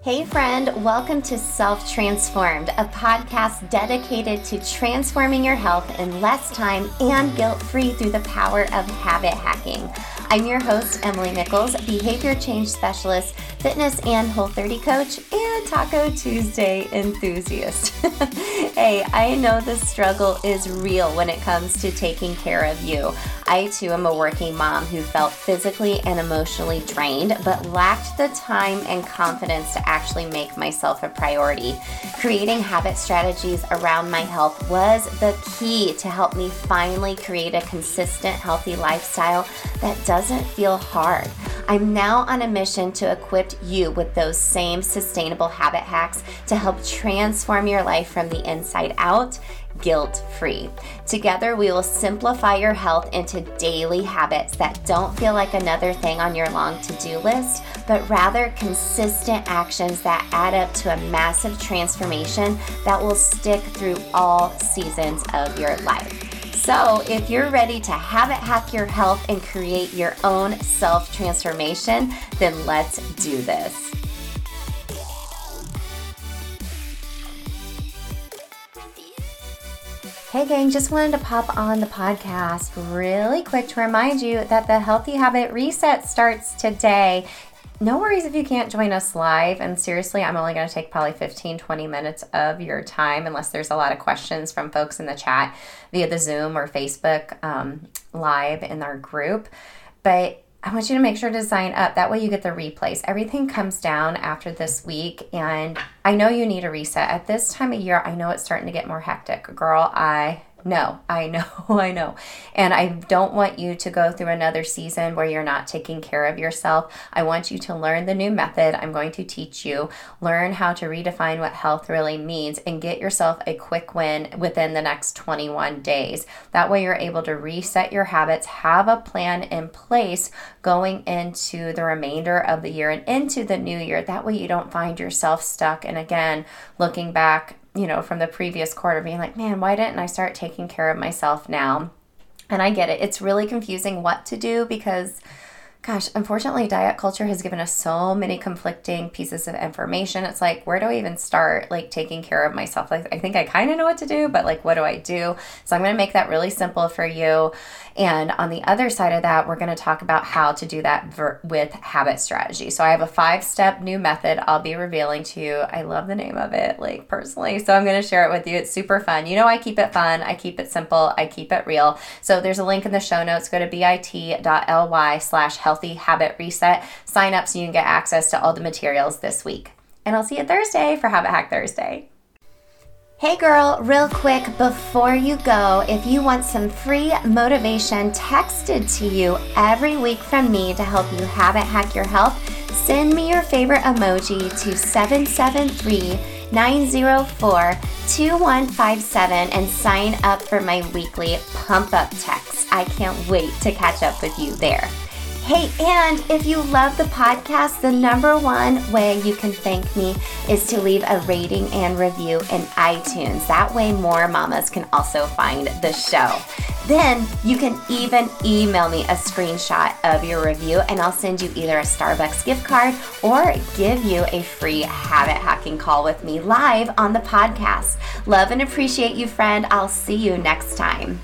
Hey, friend, welcome to Self Transformed, a podcast dedicated to transforming your health in less time and guilt free through the power of habit hacking. I'm your host, Emily Nichols, behavior change specialist, fitness and whole 30 coach, and Taco Tuesday enthusiast. hey, I know the struggle is real when it comes to taking care of you. I too am a working mom who felt physically and emotionally drained, but lacked the time and confidence to actually make myself a priority. Creating habit strategies around my health was the key to help me finally create a consistent, healthy lifestyle that doesn't feel hard. I'm now on a mission to equip you with those same sustainable habit hacks to help transform your life from the inside out guilt free. Together, we will simplify your health into daily habits that don't feel like another thing on your long to do list, but rather consistent actions that add up to a massive transformation that will stick through all seasons of your life. So, if you're ready to habit hack your health and create your own self transformation, then let's do this. Hey, gang, just wanted to pop on the podcast really quick to remind you that the Healthy Habit Reset starts today. No worries if you can't join us live. And seriously, I'm only going to take probably 15, 20 minutes of your time, unless there's a lot of questions from folks in the chat via the Zoom or Facebook um, live in our group. But I want you to make sure to sign up. That way, you get the replays. Everything comes down after this week, and I know you need a reset. At this time of year, I know it's starting to get more hectic. Girl, I no, I know, I know. And I don't want you to go through another season where you're not taking care of yourself. I want you to learn the new method I'm going to teach you, learn how to redefine what health really means, and get yourself a quick win within the next 21 days. That way, you're able to reset your habits, have a plan in place going into the remainder of the year and into the new year. That way, you don't find yourself stuck. And again, looking back you know, from the previous quarter being like, man, why didn't I start taking care of myself now? And I get it. It's really confusing what to do because gosh, unfortunately, diet culture has given us so many conflicting pieces of information. It's like, where do I even start, like, taking care of myself? Like, I think I kind of know what to do, but like, what do I do? So, I'm going to make that really simple for you. And on the other side of that, we're going to talk about how to do that ver- with habit strategy. So I have a five step new method I'll be revealing to you. I love the name of it, like personally. So I'm going to share it with you. It's super fun. You know, I keep it fun, I keep it simple, I keep it real. So there's a link in the show notes. Go to bit.ly slash healthy habit reset. Sign up so you can get access to all the materials this week. And I'll see you Thursday for Habit Hack Thursday. Hey girl, real quick before you go, if you want some free motivation texted to you every week from me to help you habit hack your health, send me your favorite emoji to 773 904 2157 and sign up for my weekly pump up text. I can't wait to catch up with you there. Hey, and if you love the podcast, the number one way you can thank me is to leave a rating and review in iTunes. That way, more mamas can also find the show. Then you can even email me a screenshot of your review, and I'll send you either a Starbucks gift card or give you a free habit hacking call with me live on the podcast. Love and appreciate you, friend. I'll see you next time.